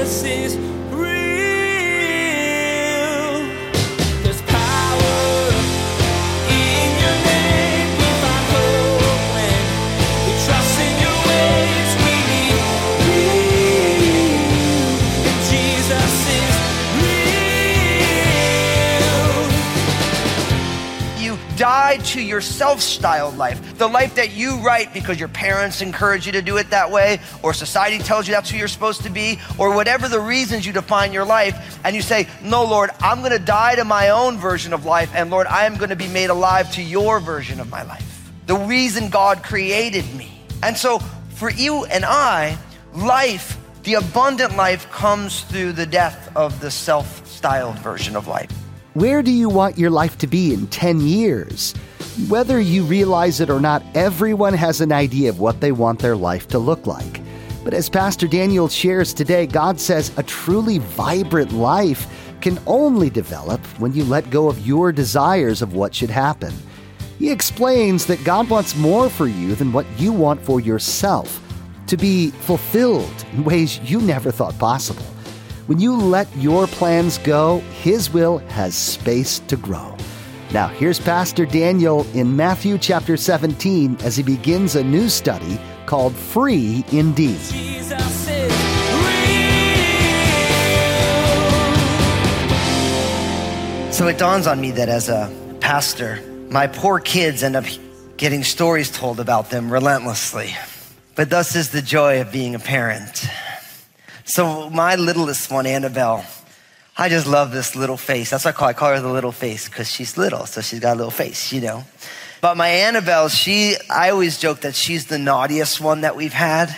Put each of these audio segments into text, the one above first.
Jesus self styled life, the life that you write because your parents encourage you to do it that way, or society tells you that's who you're supposed to be, or whatever the reasons you define your life. And you say, No, Lord, I'm going to die to my own version of life, and Lord, I am going to be made alive to your version of my life. The reason God created me. And so for you and I, life, the abundant life, comes through the death of the self styled version of life. Where do you want your life to be in 10 years? Whether you realize it or not, everyone has an idea of what they want their life to look like. But as Pastor Daniel shares today, God says a truly vibrant life can only develop when you let go of your desires of what should happen. He explains that God wants more for you than what you want for yourself, to be fulfilled in ways you never thought possible. When you let your plans go, His will has space to grow. Now, here's Pastor Daniel in Matthew chapter 17 as he begins a new study called Free Indeed. Jesus is real. So it dawns on me that as a pastor, my poor kids end up getting stories told about them relentlessly. But thus is the joy of being a parent. So my littlest one, Annabelle, I just love this little face. That's why I call, I call her the little face because she's little, so she's got a little face, you know. But my Annabelle, she, I always joke that she's the naughtiest one that we've had.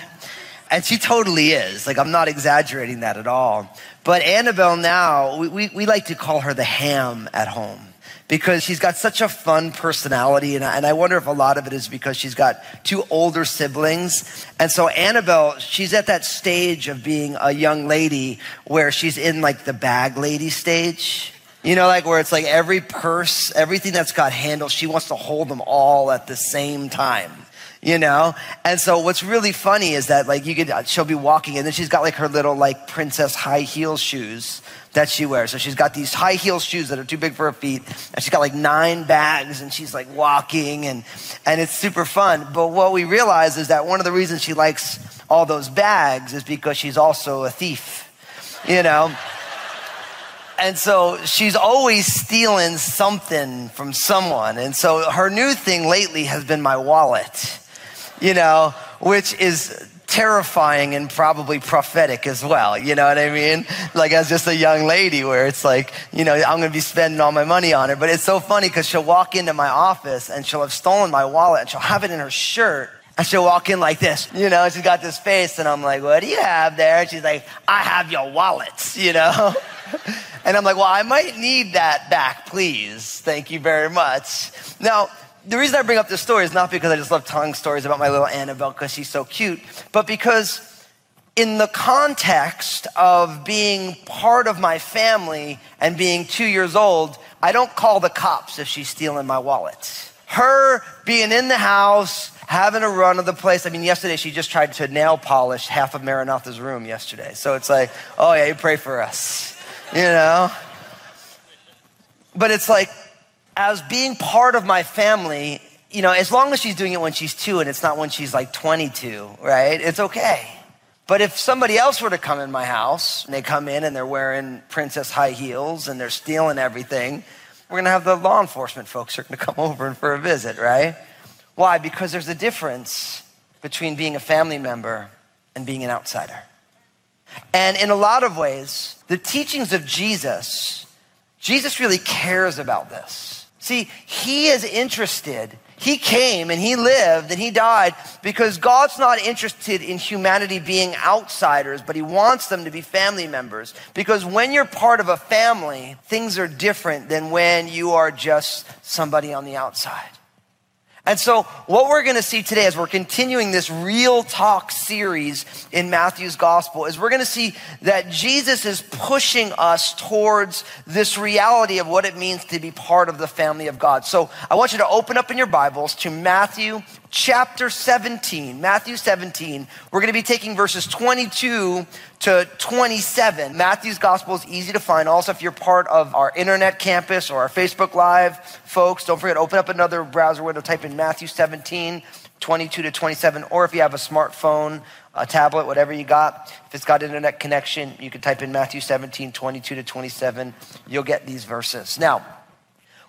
And she totally is. Like, I'm not exaggerating that at all. But Annabelle now, we, we, we like to call her the ham at home because she's got such a fun personality. And I, and I wonder if a lot of it is because she's got two older siblings. And so Annabelle, she's at that stage of being a young lady where she's in like the bag lady stage. You know, like where it's like every purse, everything that's got handles, she wants to hold them all at the same time you know? And so what's really funny is that like you could, uh, she'll be walking and then she's got like her little like princess high heel shoes that she wears. So she's got these high heel shoes that are too big for her feet and she's got like nine bags and she's like walking and, and it's super fun. But what we realize is that one of the reasons she likes all those bags is because she's also a thief, you know? And so she's always stealing something from someone. And so her new thing lately has been my wallet you know, which is terrifying and probably prophetic as well. You know what I mean? Like as just a young lady where it's like, you know, I'm going to be spending all my money on her. But it's so funny because she'll walk into my office and she'll have stolen my wallet and she'll have it in her shirt. And she'll walk in like this, you know, she's got this face and I'm like, what do you have there? And she's like, I have your wallets, you know? and I'm like, well, I might need that back, please. Thank you very much. Now, the reason I bring up this story is not because I just love telling stories about my little Annabelle because she's so cute, but because in the context of being part of my family and being two years old, I don't call the cops if she's stealing my wallet. Her being in the house, having a run of the place. I mean, yesterday she just tried to nail polish half of Maranatha's room yesterday. So it's like, oh yeah, you pray for us, you know? But it's like, as being part of my family, you know, as long as she's doing it when she's two and it's not when she's like 22, right? It's okay. But if somebody else were to come in my house and they come in and they're wearing princess high heels and they're stealing everything, we're going to have the law enforcement folks are going to come over and for a visit, right? Why? Because there's a difference between being a family member and being an outsider. And in a lot of ways, the teachings of Jesus, Jesus really cares about this. See, he is interested. He came and he lived and he died because God's not interested in humanity being outsiders, but he wants them to be family members. Because when you're part of a family, things are different than when you are just somebody on the outside. And so, what we're going to see today as we're continuing this real talk series in Matthew's gospel is we're going to see that Jesus is pushing us towards this reality of what it means to be part of the family of God. So, I want you to open up in your Bibles to Matthew chapter 17, Matthew 17. We're going to be taking verses 22 to 27. Matthew's gospel is easy to find. Also, if you're part of our internet campus or our Facebook Live folks, don't forget, to open up another browser window, type in Matthew 17, 22 to 27, or if you have a smartphone, a tablet, whatever you got, if it's got internet connection, you can type in Matthew 17, 22 to 27. You'll get these verses. Now,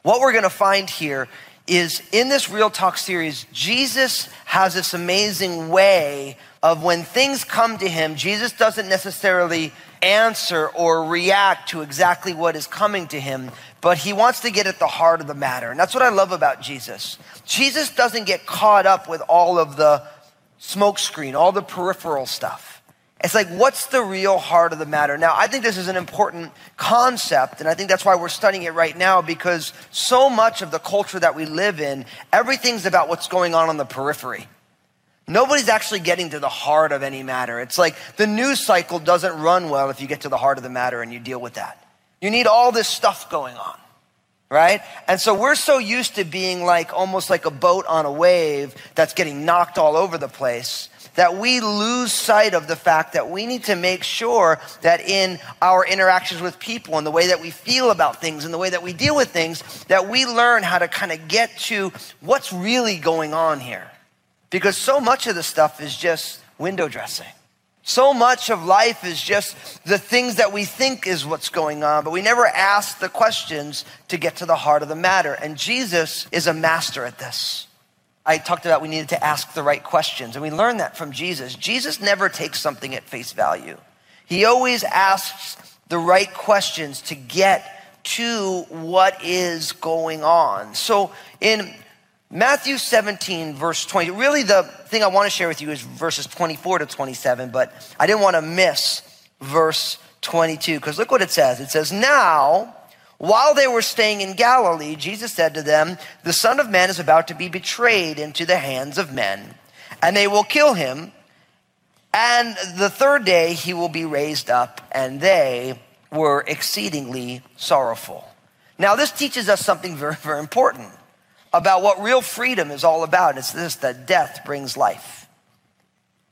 what we're going to find here is in this Real Talk series, Jesus has this amazing way of when things come to him, Jesus doesn't necessarily answer or react to exactly what is coming to him, but he wants to get at the heart of the matter. And that's what I love about Jesus. Jesus doesn't get caught up with all of the smokescreen, all the peripheral stuff. It's like, what's the real heart of the matter? Now, I think this is an important concept, and I think that's why we're studying it right now because so much of the culture that we live in, everything's about what's going on on the periphery. Nobody's actually getting to the heart of any matter. It's like the news cycle doesn't run well if you get to the heart of the matter and you deal with that. You need all this stuff going on, right? And so we're so used to being like almost like a boat on a wave that's getting knocked all over the place that we lose sight of the fact that we need to make sure that in our interactions with people and the way that we feel about things and the way that we deal with things, that we learn how to kind of get to what's really going on here. Because so much of the stuff is just window dressing. So much of life is just the things that we think is what's going on, but we never ask the questions to get to the heart of the matter. And Jesus is a master at this. I talked about we needed to ask the right questions, and we learned that from Jesus. Jesus never takes something at face value, he always asks the right questions to get to what is going on. So in Matthew 17, verse 20, really the thing I want to share with you is verses 24 to 27, but I didn't want to miss verse 22 because look what it says. It says, Now, while they were staying in Galilee, Jesus said to them, The Son of Man is about to be betrayed into the hands of men, and they will kill him. And the third day he will be raised up, and they were exceedingly sorrowful. Now, this teaches us something very, very important about what real freedom is all about. It's this that death brings life.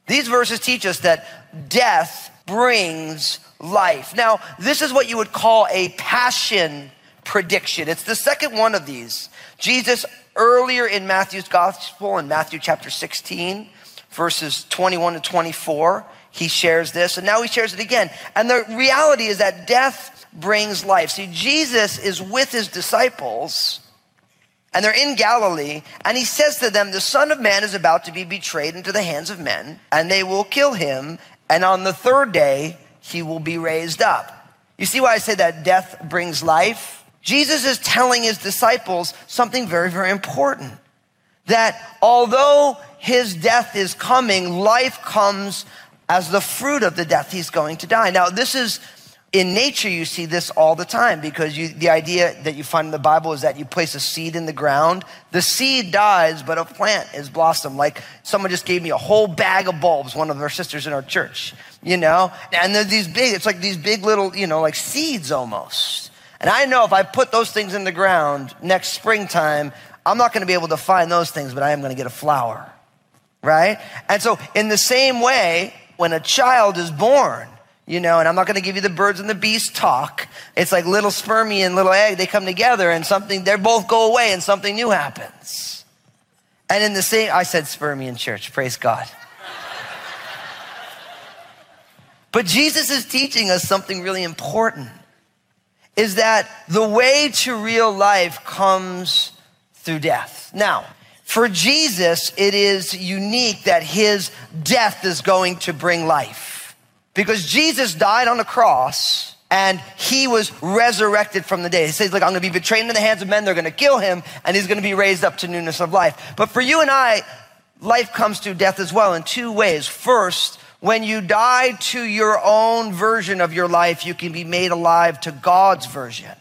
These verses teach us that death brings life. Now, this is what you would call a passion prediction. It's the second one of these. Jesus, earlier in Matthew's gospel, in Matthew chapter 16, verses 21 to 24, he shares this, and now he shares it again. And the reality is that death brings life. See, Jesus is with his disciples, and they're in Galilee, and he says to them, The Son of Man is about to be betrayed into the hands of men, and they will kill him, and on the third day, he will be raised up. You see why I say that death brings life? Jesus is telling his disciples something very, very important. That although his death is coming, life comes as the fruit of the death he's going to die. Now, this is in nature, you see this all the time because you, the idea that you find in the Bible is that you place a seed in the ground. The seed dies, but a plant is blossomed. Like someone just gave me a whole bag of bulbs, one of our sisters in our church, you know? And they're these big, it's like these big little, you know, like seeds almost. And I know if I put those things in the ground next springtime, I'm not going to be able to find those things, but I am going to get a flower, right? And so, in the same way, when a child is born, you know, and I'm not going to give you the birds and the bees talk. It's like little spermie and little egg, they come together and something, they both go away and something new happens. And in the same, I said spermie in church, praise God. but Jesus is teaching us something really important is that the way to real life comes through death. Now, for Jesus, it is unique that his death is going to bring life. Because Jesus died on the cross and he was resurrected from the dead. He says, Look, I'm going to be betrayed into the hands of men. They're going to kill him and he's going to be raised up to newness of life. But for you and I, life comes through death as well in two ways. First, when you die to your own version of your life, you can be made alive to God's version.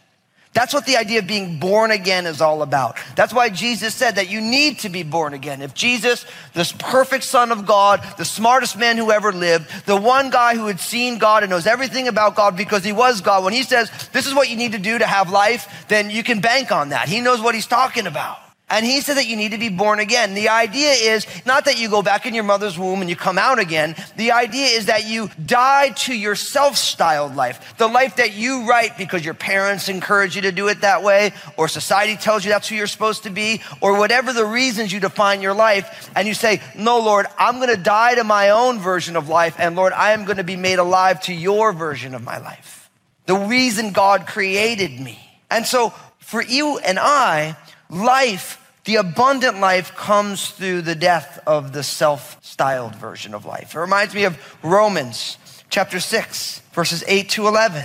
That's what the idea of being born again is all about. That's why Jesus said that you need to be born again. If Jesus, this perfect son of God, the smartest man who ever lived, the one guy who had seen God and knows everything about God because he was God, when he says, this is what you need to do to have life, then you can bank on that. He knows what he's talking about. And he said that you need to be born again. The idea is not that you go back in your mother's womb and you come out again. The idea is that you die to your self-styled life, the life that you write because your parents encourage you to do it that way, or society tells you that's who you're supposed to be, or whatever the reasons you define your life. And you say, no, Lord, I'm going to die to my own version of life. And Lord, I am going to be made alive to your version of my life. The reason God created me. And so for you and I, life the abundant life comes through the death of the self styled version of life. It reminds me of Romans chapter 6, verses 8 to 11.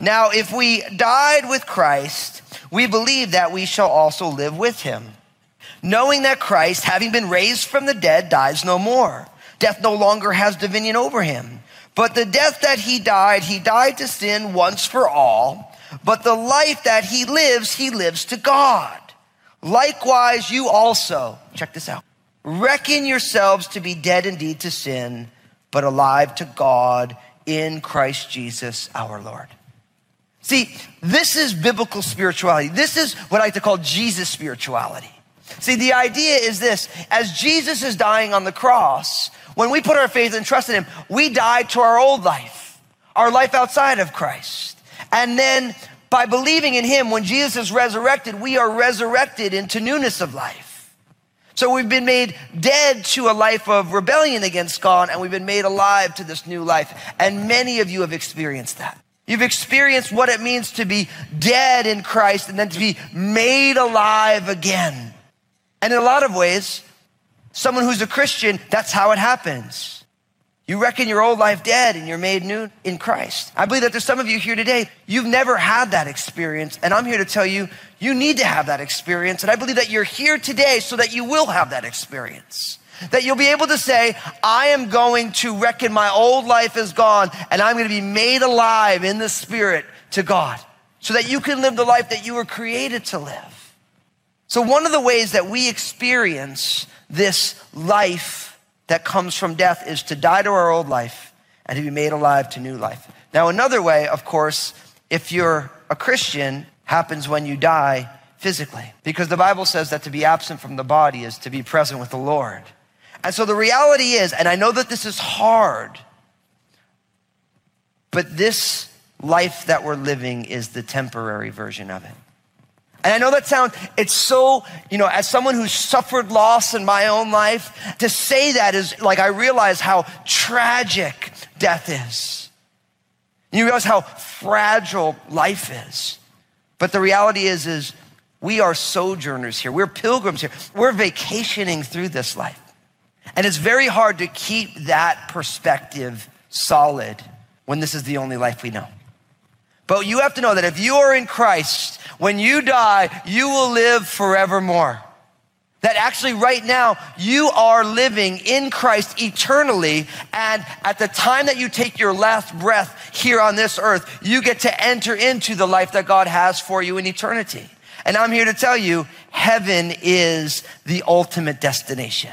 Now, if we died with Christ, we believe that we shall also live with him, knowing that Christ, having been raised from the dead, dies no more. Death no longer has dominion over him. But the death that he died, he died to sin once for all. But the life that he lives, he lives to God. Likewise, you also, check this out, reckon yourselves to be dead indeed to sin, but alive to God in Christ Jesus our Lord. See, this is biblical spirituality. This is what I like to call Jesus spirituality. See, the idea is this as Jesus is dying on the cross, when we put our faith and trust in Him, we die to our old life, our life outside of Christ. And then by believing in him, when Jesus is resurrected, we are resurrected into newness of life. So we've been made dead to a life of rebellion against God, and we've been made alive to this new life. And many of you have experienced that. You've experienced what it means to be dead in Christ and then to be made alive again. And in a lot of ways, someone who's a Christian, that's how it happens. You reckon your old life dead and you're made new in Christ. I believe that there's some of you here today, you've never had that experience. And I'm here to tell you, you need to have that experience. And I believe that you're here today so that you will have that experience. That you'll be able to say, I am going to reckon my old life is gone and I'm going to be made alive in the spirit to God so that you can live the life that you were created to live. So one of the ways that we experience this life that comes from death is to die to our old life and to be made alive to new life. Now, another way, of course, if you're a Christian, happens when you die physically, because the Bible says that to be absent from the body is to be present with the Lord. And so the reality is, and I know that this is hard, but this life that we're living is the temporary version of it. And I know that sounds, it's so, you know, as someone who's suffered loss in my own life, to say that is like I realize how tragic death is. You realize how fragile life is. But the reality is, is we are sojourners here. We're pilgrims here. We're vacationing through this life. And it's very hard to keep that perspective solid when this is the only life we know. But you have to know that if you are in Christ, when you die, you will live forevermore. That actually, right now, you are living in Christ eternally. And at the time that you take your last breath here on this earth, you get to enter into the life that God has for you in eternity. And I'm here to tell you, heaven is the ultimate destination.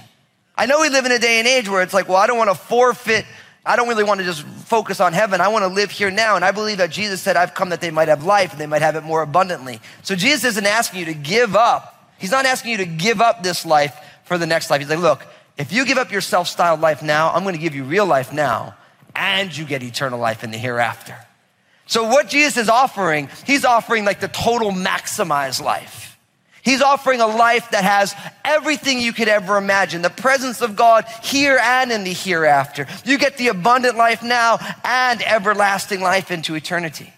I know we live in a day and age where it's like, well, I don't want to forfeit I don't really want to just focus on heaven. I want to live here now. And I believe that Jesus said, I've come that they might have life and they might have it more abundantly. So Jesus isn't asking you to give up. He's not asking you to give up this life for the next life. He's like, look, if you give up your self styled life now, I'm going to give you real life now and you get eternal life in the hereafter. So what Jesus is offering, he's offering like the total maximized life. He's offering a life that has everything you could ever imagine the presence of God here and in the hereafter. You get the abundant life now and everlasting life into eternity.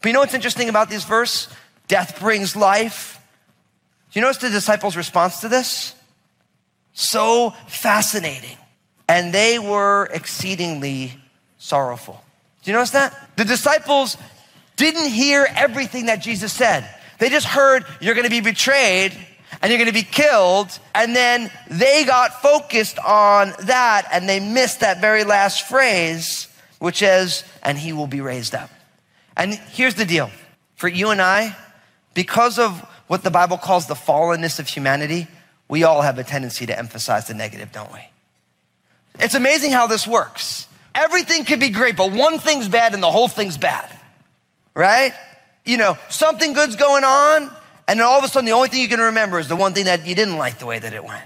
But you know what's interesting about this verse? Death brings life. Do you notice the disciples' response to this? So fascinating. And they were exceedingly sorrowful. Do you notice that? The disciples didn't hear everything that Jesus said. They just heard you're going to be betrayed and you're going to be killed. And then they got focused on that and they missed that very last phrase, which is, and he will be raised up. And here's the deal for you and I, because of what the Bible calls the fallenness of humanity, we all have a tendency to emphasize the negative, don't we? It's amazing how this works. Everything could be great, but one thing's bad and the whole thing's bad, right? You know, something good's going on And then all of a sudden, the only thing you can remember is the one thing that you didn't like the way that it went.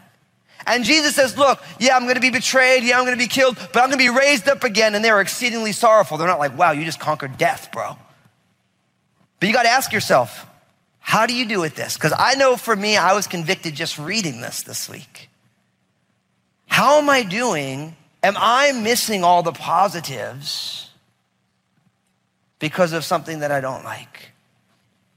And Jesus says, Look, yeah, I'm gonna be betrayed. Yeah, I'm gonna be killed, but I'm gonna be raised up again. And they were exceedingly sorrowful. They're not like, Wow, you just conquered death, bro. But you gotta ask yourself, How do you do with this? Because I know for me, I was convicted just reading this this week. How am I doing? Am I missing all the positives because of something that I don't like?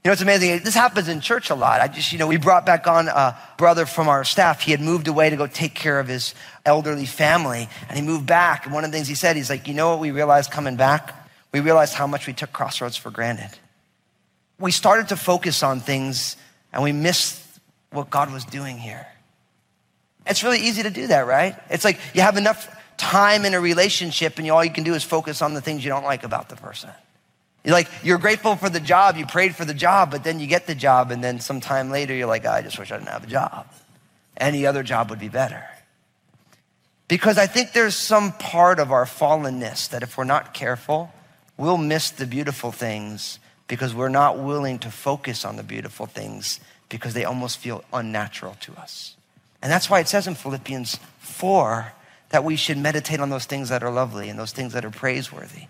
You know, it's amazing. This happens in church a lot. I just, you know, we brought back on a brother from our staff. He had moved away to go take care of his elderly family, and he moved back. And one of the things he said, he's like, you know what we realized coming back? We realized how much we took Crossroads for granted. We started to focus on things, and we missed what God was doing here. It's really easy to do that, right? It's like you have enough time in a relationship, and all you can do is focus on the things you don't like about the person. Like, you're grateful for the job, you prayed for the job, but then you get the job, and then sometime later you're like, oh, I just wish I didn't have a job. Any other job would be better. Because I think there's some part of our fallenness that if we're not careful, we'll miss the beautiful things because we're not willing to focus on the beautiful things because they almost feel unnatural to us. And that's why it says in Philippians 4 that we should meditate on those things that are lovely and those things that are praiseworthy.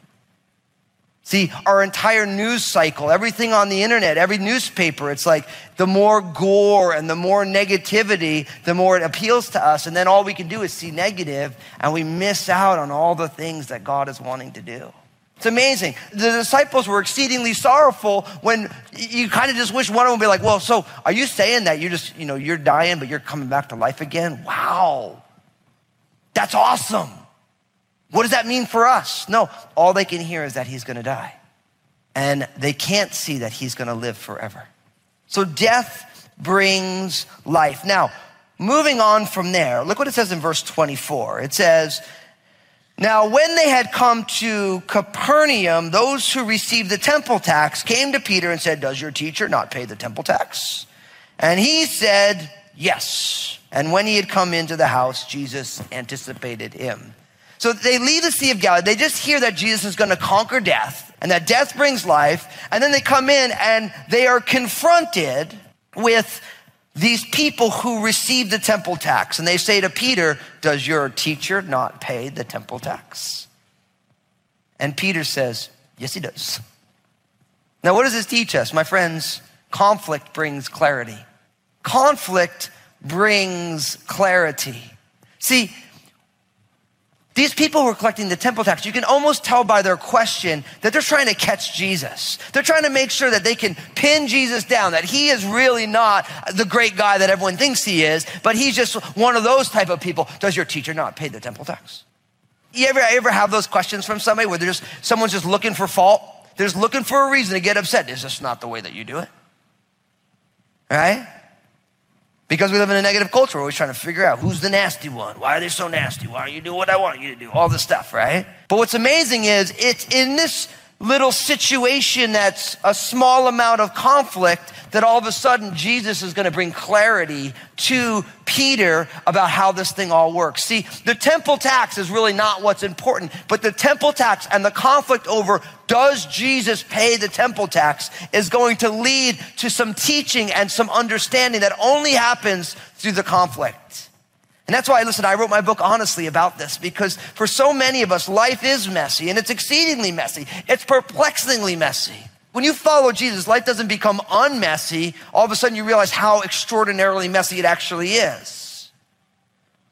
See, our entire news cycle, everything on the internet, every newspaper, it's like the more gore and the more negativity, the more it appeals to us. And then all we can do is see negative and we miss out on all the things that God is wanting to do. It's amazing. The disciples were exceedingly sorrowful when you kind of just wish one of them would be like, well, so are you saying that you're just, you know, you're dying, but you're coming back to life again? Wow. That's awesome. What does that mean for us? No, all they can hear is that he's gonna die. And they can't see that he's gonna live forever. So death brings life. Now, moving on from there, look what it says in verse 24. It says, now, when they had come to Capernaum, those who received the temple tax came to Peter and said, Does your teacher not pay the temple tax? And he said, Yes. And when he had come into the house, Jesus anticipated him. So they leave the Sea of Galilee. They just hear that Jesus is going to conquer death and that death brings life. And then they come in and they are confronted with these people who receive the temple tax. And they say to Peter, Does your teacher not pay the temple tax? And Peter says, Yes, he does. Now, what does this teach us? My friends, conflict brings clarity. Conflict brings clarity. See, these people who are collecting the temple tax, you can almost tell by their question that they're trying to catch Jesus. They're trying to make sure that they can pin Jesus down, that he is really not the great guy that everyone thinks he is, but he's just one of those type of people. Does your teacher not pay the temple tax? You ever, ever have those questions from somebody where there's someone's just looking for fault? They're just looking for a reason to get upset. Is this not the way that you do it? Right? Because we live in a negative culture, we're always trying to figure out who's the nasty one. Why are they so nasty? Why don't you do what I want you to do? All this stuff, right? But what's amazing is it's in this little situation that's a small amount of conflict that all of a sudden Jesus is going to bring clarity to Peter about how this thing all works. See, the temple tax is really not what's important, but the temple tax and the conflict over does Jesus pay the temple tax is going to lead to some teaching and some understanding that only happens through the conflict. And that's why, listen, I wrote my book honestly about this because for so many of us, life is messy and it's exceedingly messy. It's perplexingly messy. When you follow Jesus, life doesn't become unmessy. All of a sudden, you realize how extraordinarily messy it actually is.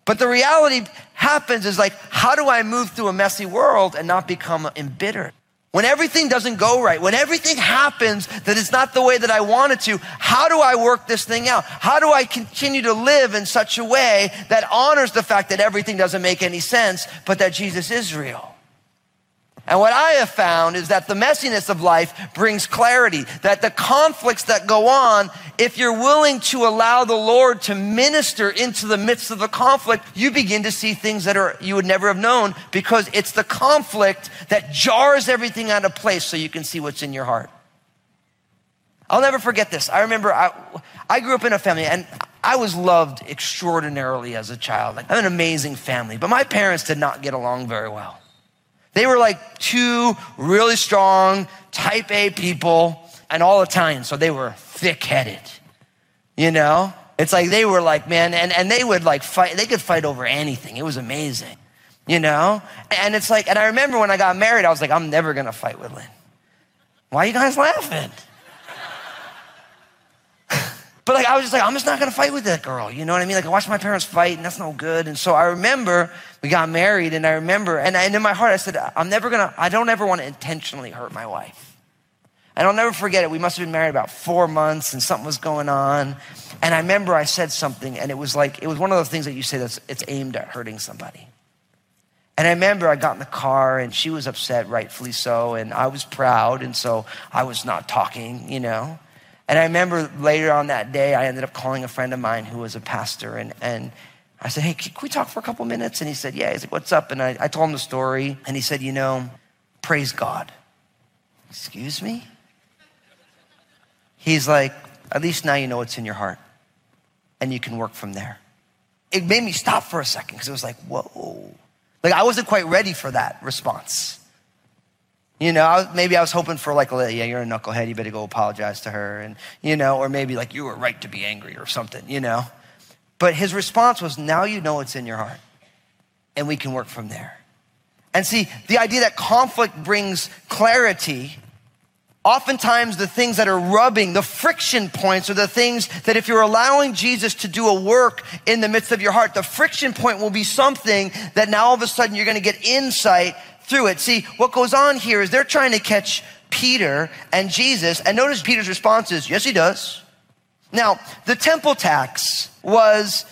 But the reality happens is like, how do I move through a messy world and not become embittered? When everything doesn't go right, when everything happens that is not the way that I want it to, how do I work this thing out? How do I continue to live in such a way that honors the fact that everything doesn't make any sense, but that Jesus is real? And what I have found is that the messiness of life brings clarity, that the conflicts that go on, if you're willing to allow the Lord to minister into the midst of the conflict, you begin to see things that are you would never have known because it's the conflict that jars everything out of place so you can see what's in your heart. I'll never forget this. I remember I, I grew up in a family and I was loved extraordinarily as a child. Like, I have an amazing family, but my parents did not get along very well. They were like two really strong type A people and all Italian, so they were thick headed. You know? It's like they were like, man, and, and they would like fight, they could fight over anything. It was amazing, you know? And it's like, and I remember when I got married, I was like, I'm never gonna fight with Lynn. Why are you guys laughing? But like I was just like, I'm just not gonna fight with that girl. You know what I mean? Like I watched my parents fight, and that's no good. And so I remember we got married, and I remember, and, and in my heart I said, I'm never gonna, I don't ever want to intentionally hurt my wife. And I'll never forget it. We must have been married about four months, and something was going on. And I remember I said something, and it was like it was one of those things that you say that's it's aimed at hurting somebody. And I remember I got in the car, and she was upset, rightfully so, and I was proud, and so I was not talking, you know. And I remember later on that day, I ended up calling a friend of mine who was a pastor. And, and I said, Hey, can we talk for a couple minutes? And he said, Yeah. He's like, What's up? And I, I told him the story. And he said, You know, praise God. Excuse me? He's like, At least now you know what's in your heart. And you can work from there. It made me stop for a second because it was like, Whoa. Like, I wasn't quite ready for that response. You know, I maybe I was hoping for like, yeah, you're a knucklehead. You better go apologize to her. And, you know, or maybe like you were right to be angry or something, you know. But his response was, now you know what's in your heart. And we can work from there. And see, the idea that conflict brings clarity, oftentimes the things that are rubbing, the friction points are the things that if you're allowing Jesus to do a work in the midst of your heart, the friction point will be something that now all of a sudden you're going to get insight through it. See, what goes on here is they're trying to catch Peter and Jesus, and notice Peter's response is, yes, he does. Now, the temple tax was,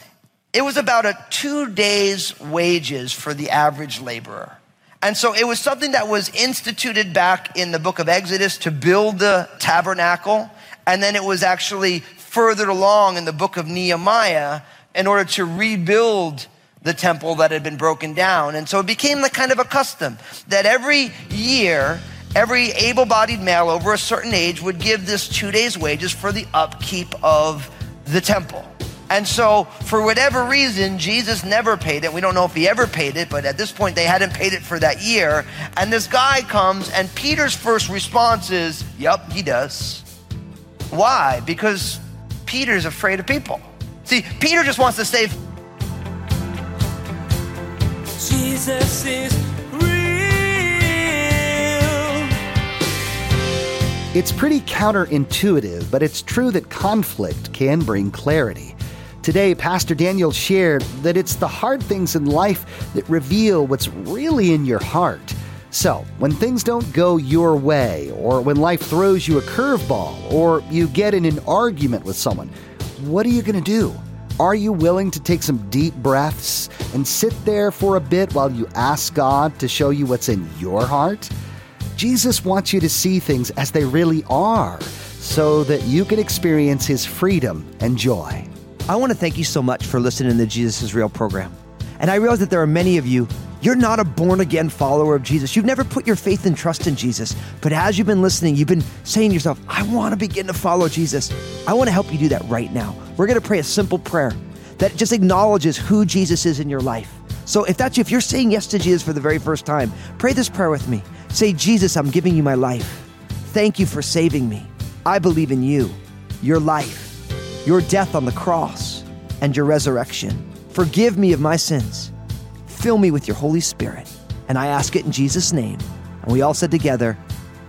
it was about a two days wages for the average laborer. And so it was something that was instituted back in the book of Exodus to build the tabernacle. And then it was actually further along in the book of Nehemiah in order to rebuild the temple that had been broken down. And so it became the kind of a custom that every year, every able bodied male over a certain age would give this two days' wages for the upkeep of the temple. And so, for whatever reason, Jesus never paid it. We don't know if he ever paid it, but at this point, they hadn't paid it for that year. And this guy comes, and Peter's first response is, Yep, he does. Why? Because Peter's afraid of people. See, Peter just wants to save Jesus is real. It's pretty counterintuitive, but it's true that conflict can bring clarity. Today, Pastor Daniel shared that it's the hard things in life that reveal what's really in your heart. So, when things don't go your way, or when life throws you a curveball, or you get in an argument with someone, what are you going to do? Are you willing to take some deep breaths and sit there for a bit while you ask God to show you what's in your heart? Jesus wants you to see things as they really are so that you can experience His freedom and joy. I want to thank you so much for listening to the Jesus is Real program. And I realize that there are many of you, you're not a born again follower of Jesus. You've never put your faith and trust in Jesus. But as you've been listening, you've been saying to yourself, I want to begin to follow Jesus. I want to help you do that right now. We're going to pray a simple prayer that just acknowledges who Jesus is in your life. So if that's you, if you're saying yes to Jesus for the very first time, pray this prayer with me. Say, Jesus, I'm giving you my life. Thank you for saving me. I believe in you, your life, your death on the cross, and your resurrection. Forgive me of my sins. Fill me with your Holy Spirit. And I ask it in Jesus' name. And we all said together,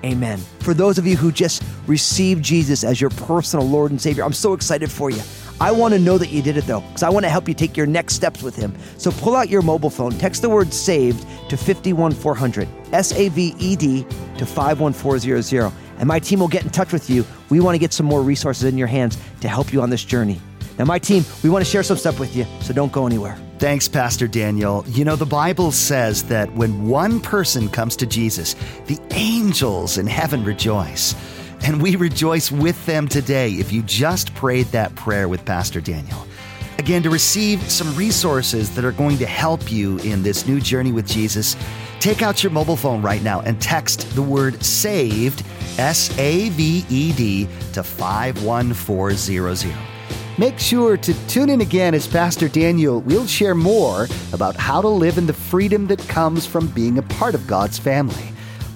Amen. For those of you who just received Jesus as your personal Lord and Savior, I'm so excited for you. I want to know that you did it though, because I want to help you take your next steps with Him. So pull out your mobile phone, text the word saved to 51400, S A V E D to 51400, and my team will get in touch with you. We want to get some more resources in your hands to help you on this journey. Now, my team, we want to share some stuff with you, so don't go anywhere. Thanks, Pastor Daniel. You know, the Bible says that when one person comes to Jesus, the angels in heaven rejoice. And we rejoice with them today if you just prayed that prayer with Pastor Daniel. Again, to receive some resources that are going to help you in this new journey with Jesus, take out your mobile phone right now and text the word SAVED, S A V E D, to 51400. Make sure to tune in again as Pastor Daniel will share more about how to live in the freedom that comes from being a part of God's family.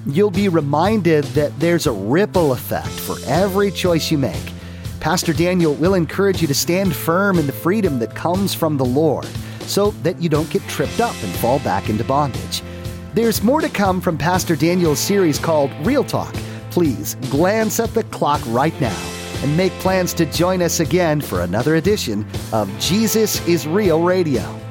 You'll be reminded that there's a ripple effect for every choice you make. Pastor Daniel will encourage you to stand firm in the freedom that comes from the Lord so that you don't get tripped up and fall back into bondage. There's more to come from Pastor Daniel's series called Real Talk. Please glance at the clock right now and make plans to join us again for another edition of Jesus is Real Radio.